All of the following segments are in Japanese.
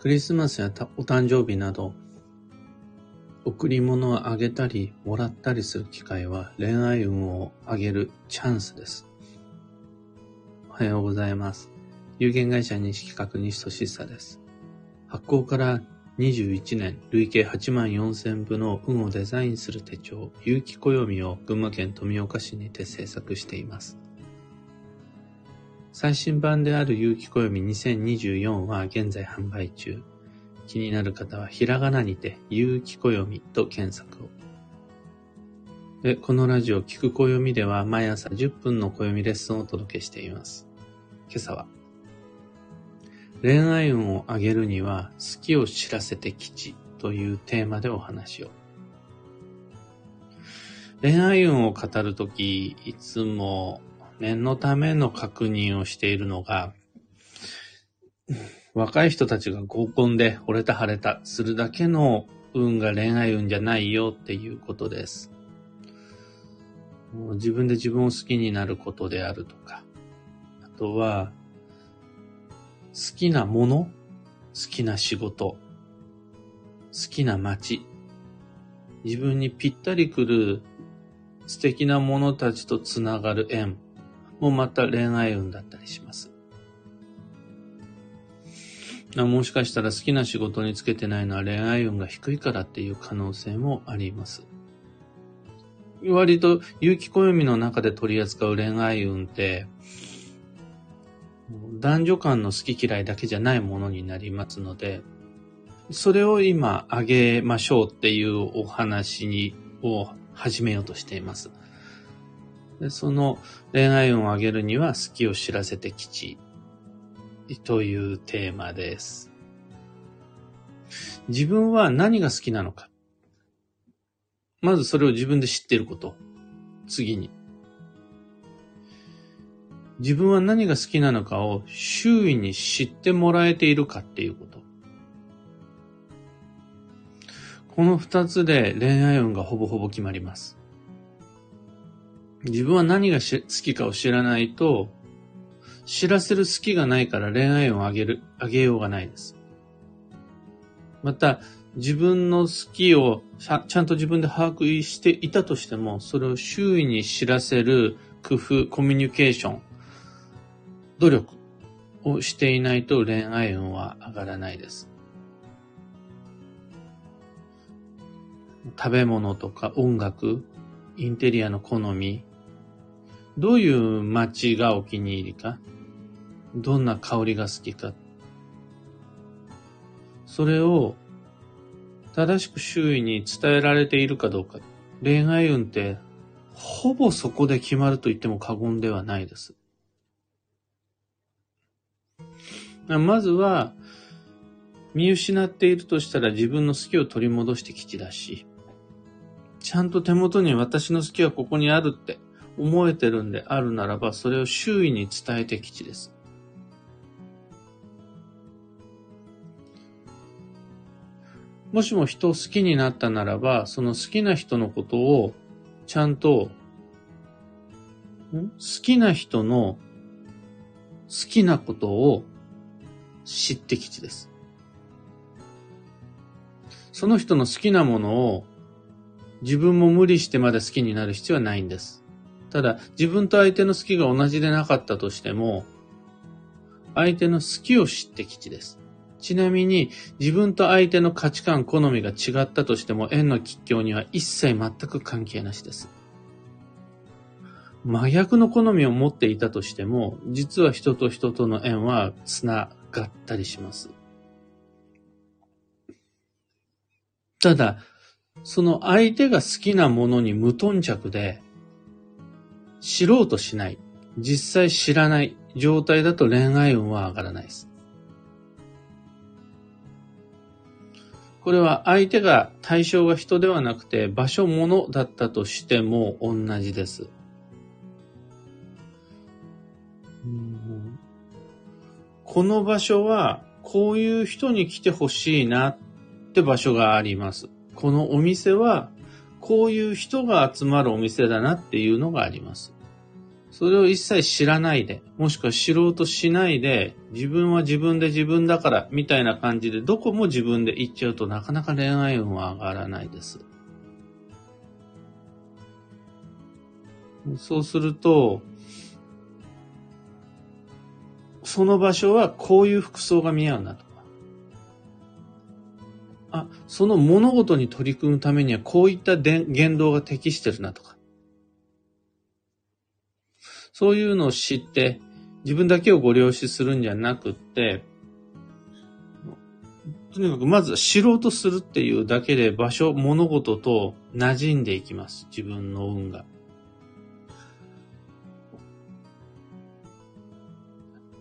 クリスマスやお誕生日など、贈り物をあげたり、もらったりする機会は恋愛運を上げるチャンスです。おはようございます。有限会社西企画西俊久です。発行から21年、累計8万4000部の運をデザインする手帳、有機暦を群馬県富岡市にて制作しています。最新版である有機暦2024は現在販売中。気になる方はひらがなにて有機暦と検索を。で、このラジオ聞く暦では毎朝10分の暦レッスンをお届けしています。今朝は恋愛運を上げるには好きを知らせて吉というテーマでお話を。恋愛運を語るとき、いつも念のための確認をしているのが、若い人たちが合コンで惚れた腫れたするだけの運が恋愛運じゃないよっていうことです。自分で自分を好きになることであるとか、あとは、好きなもの、好きな仕事、好きな街、自分にぴったりくる素敵なものたちとつながる縁。もまた恋愛運だったりします。もしかしたら好きな仕事につけてないのは恋愛運が低いからっていう可能性もあります。割と有機暦の中で取り扱う恋愛運って、男女間の好き嫌いだけじゃないものになりますので、それを今あげましょうっていうお話に、を始めようとしています。でその恋愛運を上げるには好きを知らせて吉というテーマです。自分は何が好きなのか。まずそれを自分で知っていること。次に。自分は何が好きなのかを周囲に知ってもらえているかっていうこと。この二つで恋愛運がほぼほぼ決まります。自分は何が好きかを知らないと、知らせる好きがないから恋愛を上げる、上げようがないです。また、自分の好きをちゃんと自分で把握していたとしても、それを周囲に知らせる工夫、コミュニケーション、努力をしていないと恋愛運は上がらないです。食べ物とか音楽、インテリアの好み、どういう街がお気に入りか、どんな香りが好きか、それを正しく周囲に伝えられているかどうか。恋愛運ってほぼそこで決まると言っても過言ではないです。まずは、見失っているとしたら自分の好きを取り戻して吉だし、ちゃんと手元に私の好きはここにあるって思えてるんであるならば、それを周囲に伝えて吉です。もしも人を好きになったならば、その好きな人のことをちゃんと、好きな人の好きなことを知って吉です。その人の好きなものを自分も無理してまで好きになる必要はないんです。ただ、自分と相手の好きが同じでなかったとしても、相手の好きを知って吉です。ちなみに、自分と相手の価値観、好みが違ったとしても、縁の吉祥には一切全く関係なしです。真逆の好みを持っていたとしても、実は人と人との縁は繋がったりします。ただ、その相手が好きなものに無頓着で、知ろうとしない、実際知らない状態だと恋愛運は上がらないです。これは相手が対象が人ではなくて場所物だったとしても同じです。この場所はこういう人に来てほしいなって場所があります。このお店はこういう人が集まるお店だなっていうのがあります。それを一切知らないで、もしくは知ろうとしないで、自分は自分で自分だから、みたいな感じで、どこも自分で言っちゃうとなかなか恋愛運は上がらないです。そうすると、その場所はこういう服装が似合うなと。あ、その物事に取り組むためにはこういった言動が適してるなとか。そういうのを知って、自分だけをご了承するんじゃなくって、とにかくまず知ろうとするっていうだけで場所、物事と馴染んでいきます。自分の運が。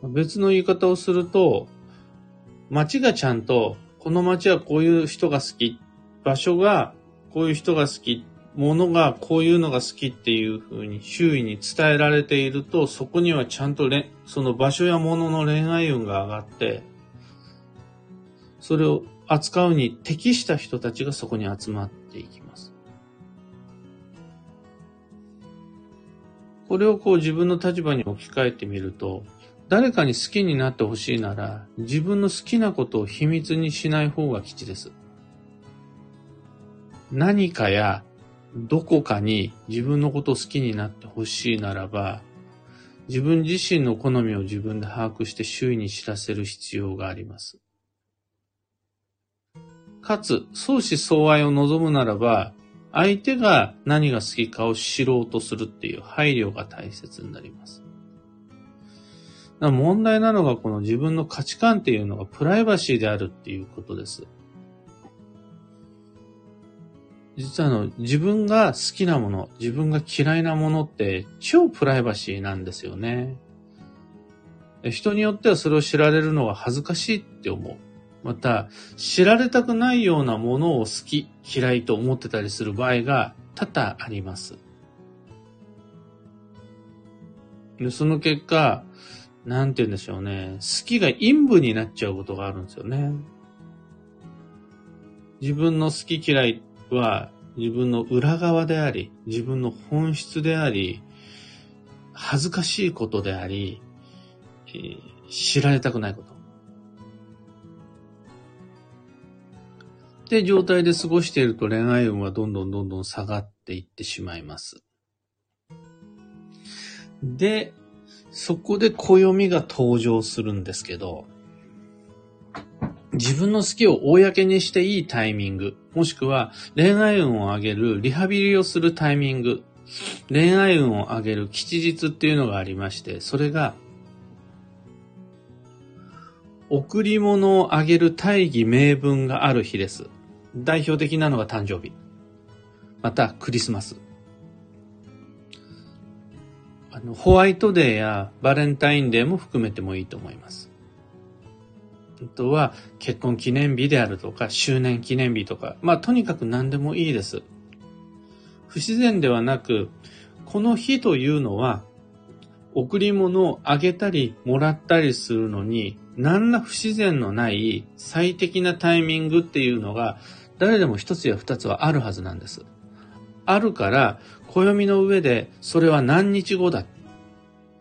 別の言い方をすると、街がちゃんと、この街はこういう人が好き、場所がこういう人が好き、ものがこういうのが好きっていうふうに周囲に伝えられていると、そこにはちゃんとその場所やものの恋愛運が上がって、それを扱うに適した人たちがそこに集まっていきます。これをこう自分の立場に置き換えてみると、誰かに好きになってほしいなら、自分の好きなことを秘密にしない方が吉です。何かやどこかに自分のことを好きになってほしいならば、自分自身の好みを自分で把握して周囲に知らせる必要があります。かつ、相思相愛を望むならば、相手が何が好きかを知ろうとするっていう配慮が大切になります。問題なのがこの自分の価値観っていうのがプライバシーであるっていうことです。実はあの、自分が好きなもの、自分が嫌いなものって超プライバシーなんですよね。人によってはそれを知られるのが恥ずかしいって思う。また、知られたくないようなものを好き、嫌いと思ってたりする場合が多々あります。でその結果、なんて言うんでしょうね。好きが陰部になっちゃうことがあるんですよね。自分の好き嫌いは自分の裏側であり、自分の本質であり、恥ずかしいことであり、知られたくないこと。って状態で過ごしていると恋愛運はどんどんどんどん下がっていってしまいます。で、そこで暦が登場するんですけど、自分の好きを公にしていいタイミング、もしくは恋愛運を上げるリハビリをするタイミング、恋愛運を上げる吉日っていうのがありまして、それが、贈り物をあげる大義名分がある日です。代表的なのが誕生日。また、クリスマス。の、ホワイトデーやバレンタインデーも含めてもいいと思います。あとは結婚記念日であるとか、周年記念日とか、まあとにかく何でもいいです。不自然ではなく、この日というのは、贈り物をあげたりもらったりするのに、何ら不自然のない最適なタイミングっていうのが、誰でも一つや二つはあるはずなんです。あるから、暦の上でそれは何日後だ。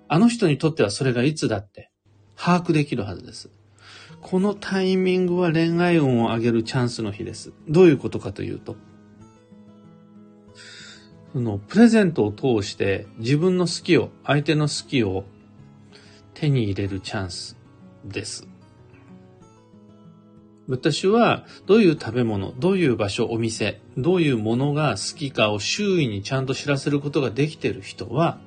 あの人にとってはそれがいつだって把握できるはずです。このタイミングは恋愛運を上げるチャンスの日です。どういうことかというと、そのプレゼントを通して自分の好きを、相手の好きを手に入れるチャンスです。私はどういう食べ物、どういう場所、お店、どういうものが好きかを周囲にちゃんと知らせることができている人は、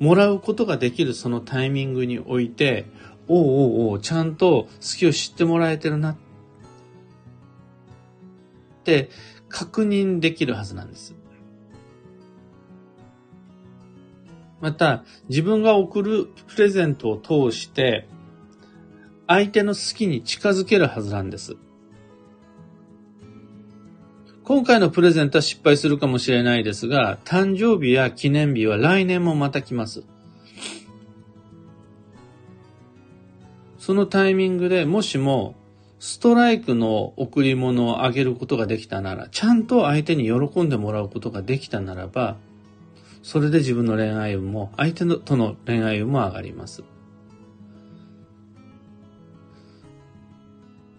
もらうことができるそのタイミングにおいて、おうおうおう、ちゃんと好きを知ってもらえてるなって確認できるはずなんです。また、自分が送るプレゼントを通して、相手の好きに近づけるはずなんです。今回のプレゼントは失敗するかもしれないですが、誕生日や記念日は来年もまた来ます。そのタイミングでもしもストライクの贈り物をあげることができたなら、ちゃんと相手に喜んでもらうことができたならば、それで自分の恋愛運も、相手のとの恋愛運も上がります。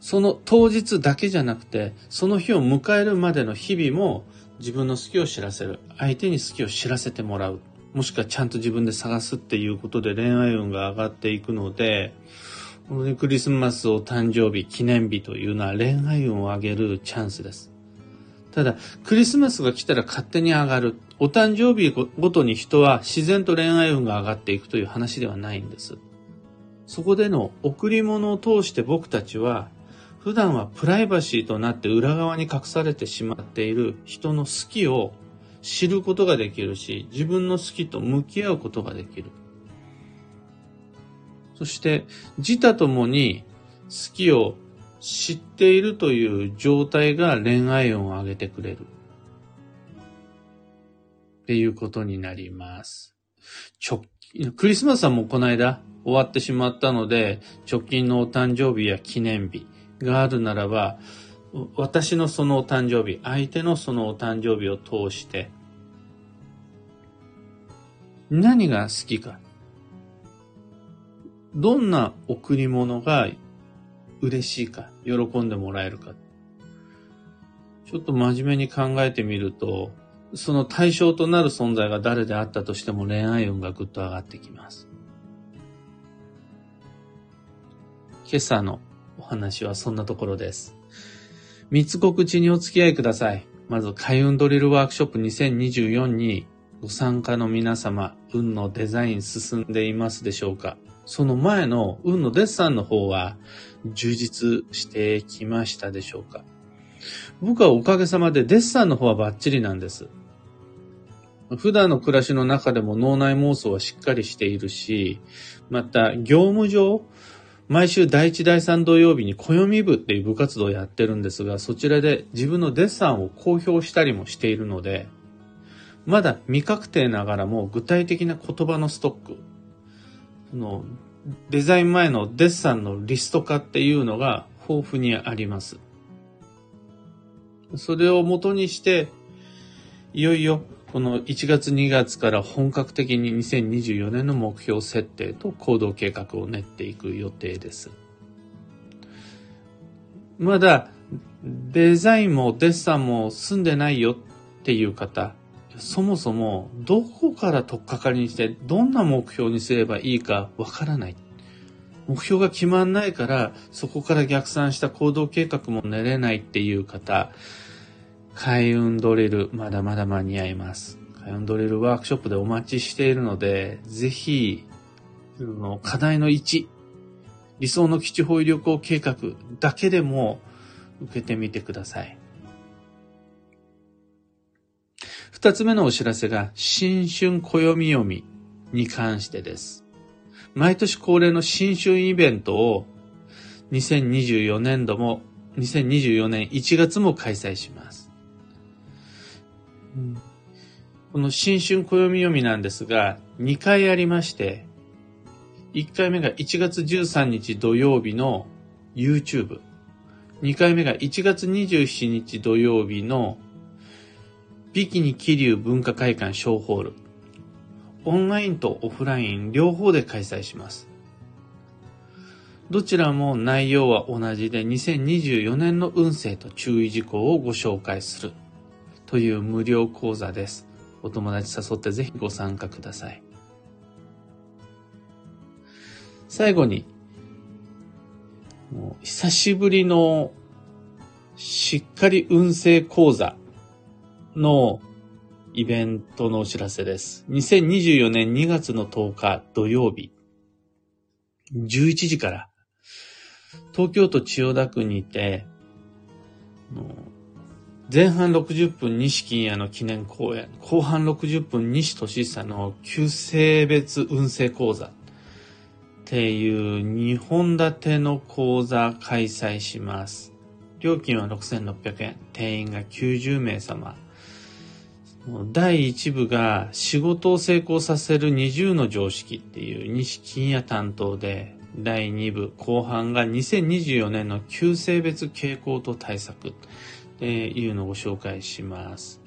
その当日だけじゃなくて、その日を迎えるまでの日々も自分の好きを知らせる。相手に好きを知らせてもらう。もしくはちゃんと自分で探すっていうことで恋愛運が上がっていくので、クリスマスお誕生日、記念日というのは恋愛運を上げるチャンスです。ただ、クリスマスが来たら勝手に上がる。お誕生日ごとに人は自然と恋愛運が上がっていくという話ではないんです。そこでの贈り物を通して僕たちは、普段はプライバシーとなって裏側に隠されてしまっている人の好きを知ることができるし、自分の好きと向き合うことができる。そして、自他ともに好きを知っているという状態が恋愛運を上げてくれる。っていうことになります。直クリスマスはもうこの間終わってしまったので、直近のお誕生日や記念日があるならば、私のそのお誕生日、相手のそのお誕生日を通して、何が好きか、どんな贈り物が嬉しいか、喜んでもらえるか。ちょっと真面目に考えてみると、その対象となる存在が誰であったとしても恋愛運がぐっと上がってきます。今朝のお話はそんなところです。三つ告知にお付き合いください。まず、開運ドリルワークショップ2024にご参加の皆様、運のデザイン進んでいますでしょうかその前の運のデッサンの方は充実してきましたでしょうか僕はおかげさまでデッサンの方はバッチリなんです。普段の暮らしの中でも脳内妄想はしっかりしているし、また業務上、毎週第1第3土曜日に暦部っていう部活動をやってるんですが、そちらで自分のデッサンを公表したりもしているので、まだ未確定ながらも具体的な言葉のストック、そのデザイン前のデッサンのリスト化っていうのが豊富にあります。それを元にして、いよいよこの1月2月から本格的に2024年の目標設定と行動計画を練っていく予定です。まだデザインもデッサンも済んでないよっていう方、そもそもどこから取っかかりにしてどんな目標にすればいいかわからない。目標が決まんないからそこから逆算した行動計画も練れないっていう方、開運ドリルまだまだ間に合います。開運ドリルワークショップでお待ちしているので、ぜひ、の課題の1、理想の基地保医旅行計画だけでも受けてみてください。二つ目のお知らせが、新春暦読みに関してです。毎年恒例の新春イベントを2024年度も、2024年1月も開催します。この新春暦読みなんですが、2回ありまして、1回目が1月13日土曜日の YouTube。2回目が1月27日土曜日のビキニ桐生文化会館小ホール。オンラインとオフライン両方で開催します。どちらも内容は同じで2024年の運勢と注意事項をご紹介するという無料講座です。お友達誘ってぜひご参加ください。最後に、もう久しぶりのしっかり運勢講座のイベントのお知らせです。2024年2月の10日土曜日、11時から、東京都千代田区にて、前半60分西金谷の記念公演、後半60分西俊久の旧性別運勢講座っていう2本立ての講座開催します。料金は6600円、定員が90名様。第1部が仕事を成功させる20の常識っていう西金谷担当で、第2部後半が2024年の旧性別傾向と対策っていうのをご紹介します。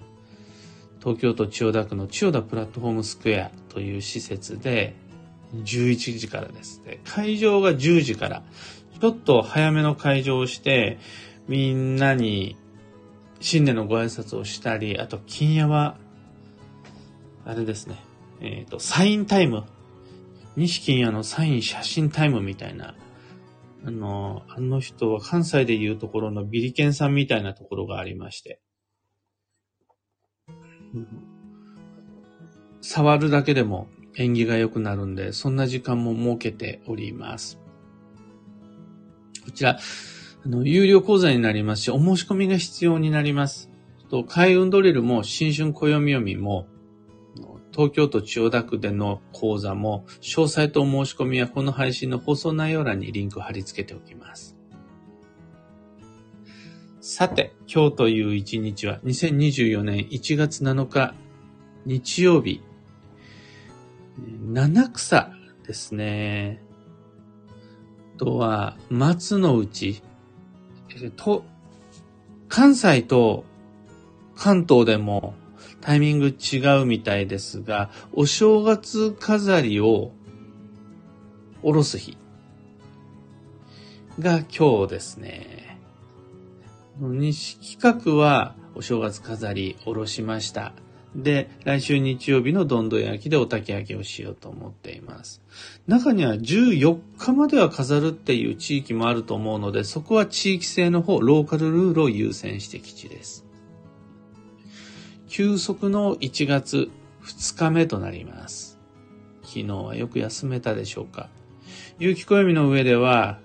東京都千代田区の千代田プラットフォームスクエアという施設で11時からですね。会場が10時から。ちょっと早めの会場をして、みんなに新年のご挨拶をしたり、あと金夜は、あれですね、えっ、ー、と、サインタイム。西金夜のサイン写真タイムみたいな、あの、あの人は関西でいうところのビリケンさんみたいなところがありまして、触るだけでも縁起が良くなるんで、そんな時間も設けております。こちら、あの、有料講座になりますし、お申し込みが必要になります。と、開運ドリルも新春暦読みも、東京都千代田区での講座も、詳細と申し込みはこの配信の放送内容欄にリンク貼り付けておきます。さて、今日という一日は2024年1月7日日曜日七草ですね。あとは、松の内。と、関西と関東でもタイミング違うみたいですが、お正月飾りをおろす日が今日ですね。西企画はお正月飾りおろしました。で、来週日曜日のどんどん焼きでお焚き上げをしようと思っています。中には14日までは飾るっていう地域もあると思うので、そこは地域性の方、ローカルルールを優先して基地です。休息の1月2日目となります。昨日はよく休めたでしょうか。有機暦の上では、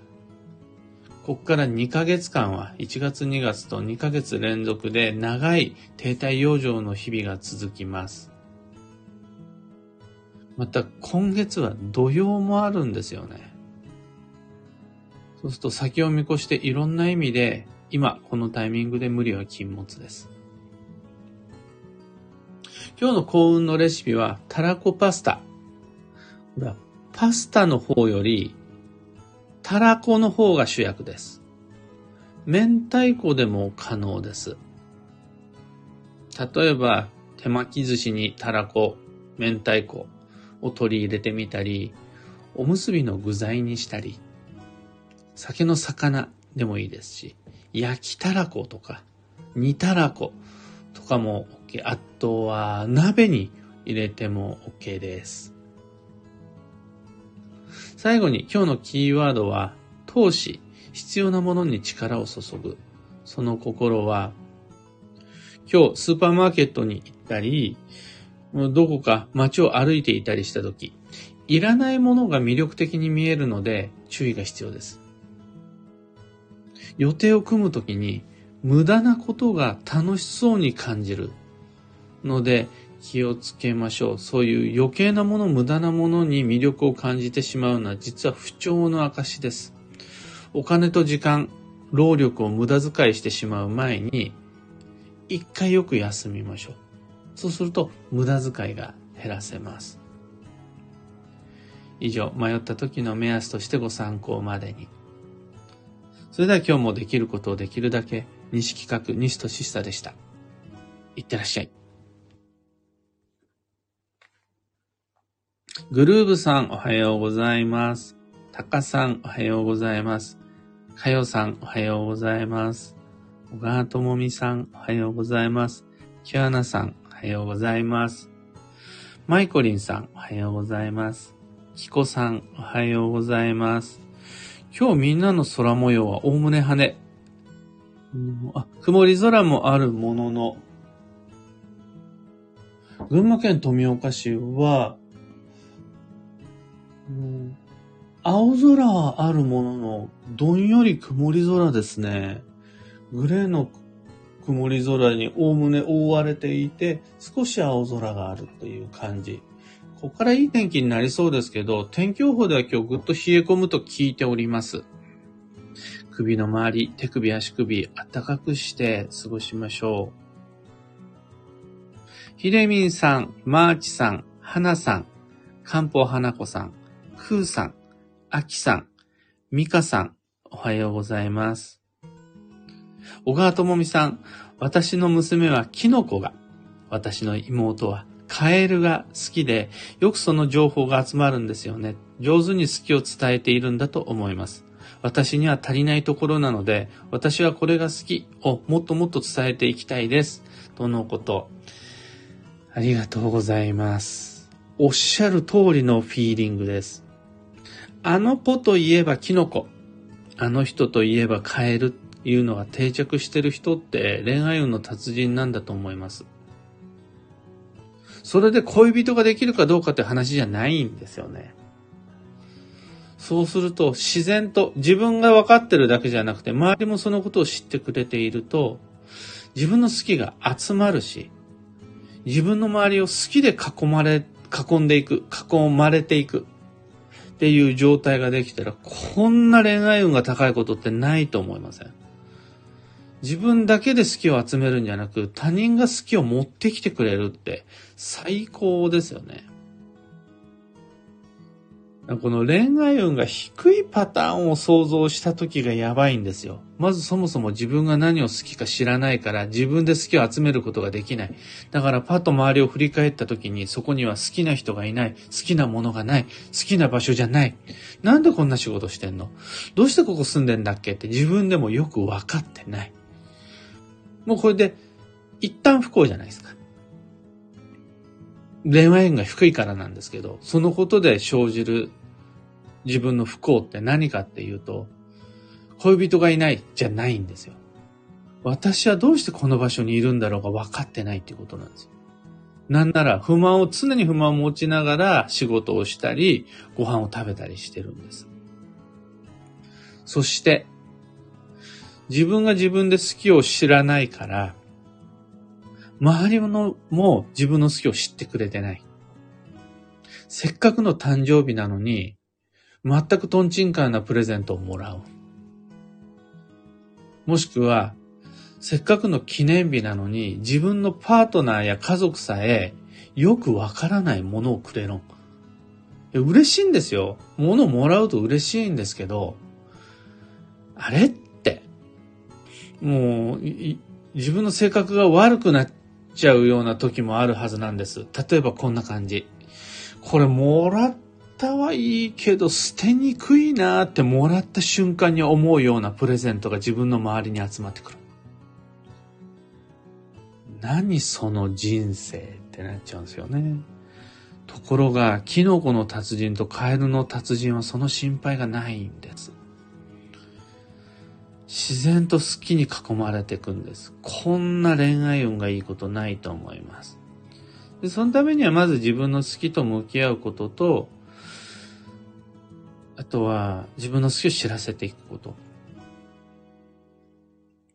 ここから2ヶ月間は、1月2月と2ヶ月連続で長い停滞養生の日々が続きます。また今月は土曜もあるんですよね。そうすると先を見越していろんな意味で今このタイミングで無理は禁物です。今日の幸運のレシピはたらこパスタ。これはパスタの方よりたらこの方が主役です。明太子でも可能です。例えば、手巻き寿司にたらこ、明太子を取り入れてみたり、おむすびの具材にしたり、酒の魚でもいいですし、焼きたらことか、煮たらことかも OK。あとは、鍋に入れても OK です。最後に今日のキーワードは、投資、必要なものに力を注ぐ。その心は、今日スーパーマーケットに行ったり、どこか街を歩いていたりしたとき、いらないものが魅力的に見えるので注意が必要です。予定を組むときに無駄なことが楽しそうに感じるので、気をつけましょう。そういう余計なもの、無駄なものに魅力を感じてしまうのは実は不調の証です。お金と時間、労力を無駄遣いしてしまう前に、一回よく休みましょう。そうすると無駄遣いが減らせます。以上、迷った時の目安としてご参考までに。それでは今日もできることをできるだけ、西企画、西俊久でした。いってらっしゃい。グルーブさんおはようございます。タカさんおはようございます。かよさんおはようございます。小川ともみさんおはようございます。キュアナさんおはようございます。マイコリンさんおはようございます。キコさんおはようございます。今日みんなの空模様はおおむね晴れ。あ、曇り空もあるものの、群馬県富岡市は、青空はあるものの、どんより曇り空ですね。グレーの曇り空におおむね覆われていて、少し青空があるという感じ。ここからいい天気になりそうですけど、天気予報では今日ぐっと冷え込むと聞いております。首の周り、手首、足首、暖かくして過ごしましょう。ひでみんさん、マーチさん、はなさん、かんぽうはなこさん、ふうさん、あきさん、みかさん、おはようございます。小川ともみさん、私の娘はキノコが私の妹は。カエルが好きで、よくその情報が集まるんですよね。上手に好きを伝えているんだと思います。私には足りないところなので、私はこれが好きをもっともっと伝えていきたいです。とのこと。ありがとうございます。おっしゃる通りのフィーリングです。あの子といえばキノコ。あの人といえばカエルっていうのが定着してる人って恋愛運の達人なんだと思います。それで恋人ができるかどうかって話じゃないんですよね。そうすると自然と自分が分かってるだけじゃなくて周りもそのことを知ってくれていると自分の好きが集まるし自分の周りを好きで囲まれ、囲んでいく、囲まれていくっていう状態ができたらこんな恋愛運が高いことってないと思いません。自分だけで好きを集めるんじゃなく、他人が好きを持ってきてくれるって最高ですよね。この恋愛運が低いパターンを想像した時がやばいんですよ。まずそもそも自分が何を好きか知らないから自分で好きを集めることができない。だからパッと周りを振り返った時にそこには好きな人がいない。好きなものがない。好きな場所じゃない。なんでこんな仕事してんの？どうしてここ住んでんだっけって自分でもよくわかってない。もうこれで一旦不幸じゃないですか。恋愛運が低いからなんですけど、そのことで生じる自分の不幸って何かっていうと、恋人がいないじゃないんですよ。私はどうしてこの場所にいるんだろうが分かってないっていうことなんですよ。なんなら不満を、常に不満を持ちながら仕事をしたり、ご飯を食べたりしてるんです。そして、自分が自分で好きを知らないから、周りのも自分の好きを知ってくれてない。せっかくの誕生日なのに、全くトンチンカンなプレゼントをもらう。もしくは、せっかくの記念日なのに、自分のパートナーや家族さえ、よくわからないものをくれる。嬉しいんですよ。物をもらうと嬉しいんですけど、あれって、もう、自分の性格が悪くなっちゃうような時もあるはずなんです。例えばこんな感じ。これもらったはいいけど捨てにくいなってもらった瞬間に思うようなプレゼントが自分の周りに集まってくる。何その人生ってなっちゃうんですよね。ところが、キノコの達人とカエルの達人はその心配がないんです。自然と好きに囲まれていくんです。こんな恋愛運がいいことないと思います。でそのためにはまず自分の好きと向き合うことと、あとは自分の好きを知らせていくこと。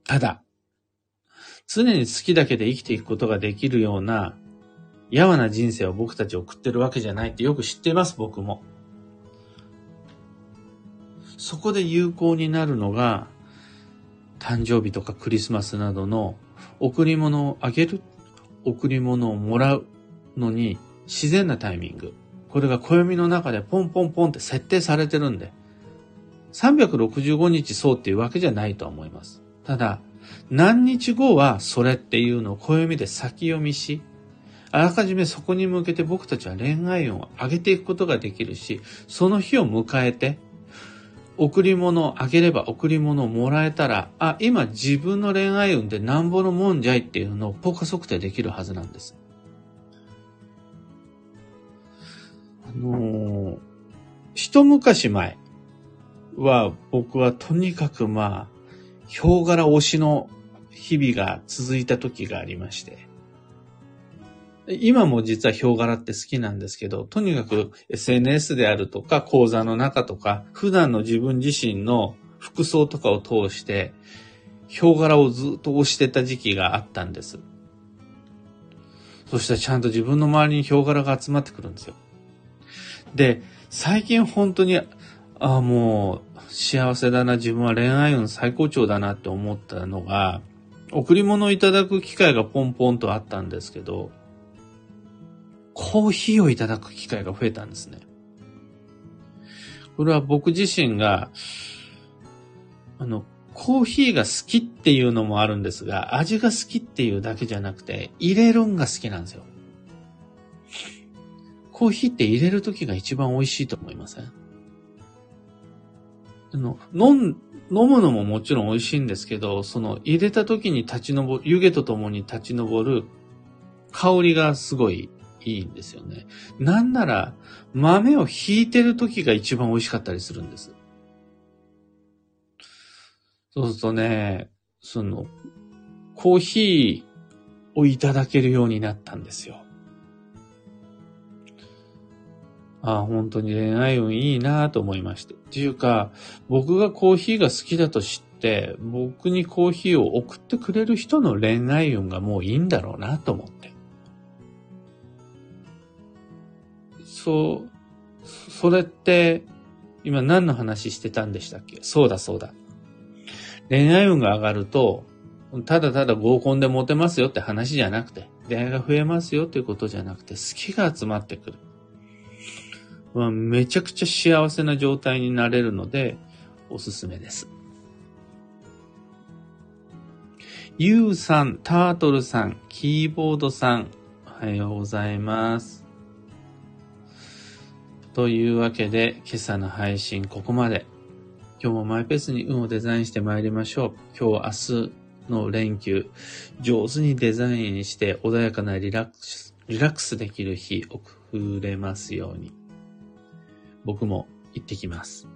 ただ、常に好きだけで生きていくことができるような、やわな人生を僕たち送ってるわけじゃないってよく知ってます、僕も。そこで有効になるのが、誕生日とかクリスマスなどの贈り物をあげる、贈り物をもらうのに自然なタイミング。これが暦の中でポンポンポンって設定されてるんで、365日そうっていうわけじゃないと思います。ただ、何日後はそれっていうのを暦で先読みし、あらかじめそこに向けて僕たちは恋愛運を上げていくことができるし、その日を迎えて、贈り物をあげれば贈り物をもらえたら、あ、今自分の恋愛運でなんぼのもんじゃいっていうのをポカ測定できるはずなんです。の、一昔前は僕はとにかくまあ、ヒョウ柄推しの日々が続いた時がありまして、今も実はヒョウ柄って好きなんですけど、とにかく SNS であるとか講座の中とか、普段の自分自身の服装とかを通して、ヒョウ柄をずっと推してた時期があったんです。そしたらちゃんと自分の周りにヒョウ柄が集まってくるんですよ。で、最近本当に、ああ、もう幸せだな、自分は恋愛運最高潮だなって思ったのが、贈り物をいただく機会がポンポンとあったんですけど、コーヒーをいただく機会が増えたんですね。これは僕自身が、あの、コーヒーが好きっていうのもあるんですが、味が好きっていうだけじゃなくて、入れるんが好きなんですよ。コーヒーって入れる時が一番美味しいと思いません？あの、飲ん、飲むのももちろん美味しいんですけど、その入れた時に立ち上る、湯気とともに立ち上る香りがすごいいいんですよね。なんなら、豆を引いてる時が一番美味しかったりするんです。そうするとね、その、コーヒーをいただけるようになったんですよ。あ、本当に恋愛運いいなと思いました。っていうか、僕がコーヒーが好きだと知って、僕にコーヒーを送ってくれる人の恋愛運がもういいんだろうなと思って。そう、それって、今何の話してたんでしたっけ？そうだそうだ。恋愛運が上がると、ただただ合コンでモテますよって話じゃなくて、恋愛が増えますよっていうことじゃなくて、好きが集まってくる。まあ、めちゃくちゃ幸せな状態になれるので、おすすめです。ゆうさん、タートルさん、キーボードさん、おはようございます。というわけで、今朝の配信ここまで。今日もマイペースに運をデザインして参りましょう。今日、明日の連休、上手にデザインして穏やかなリラックス、リラックスできる日、送れますように。僕も行ってきます。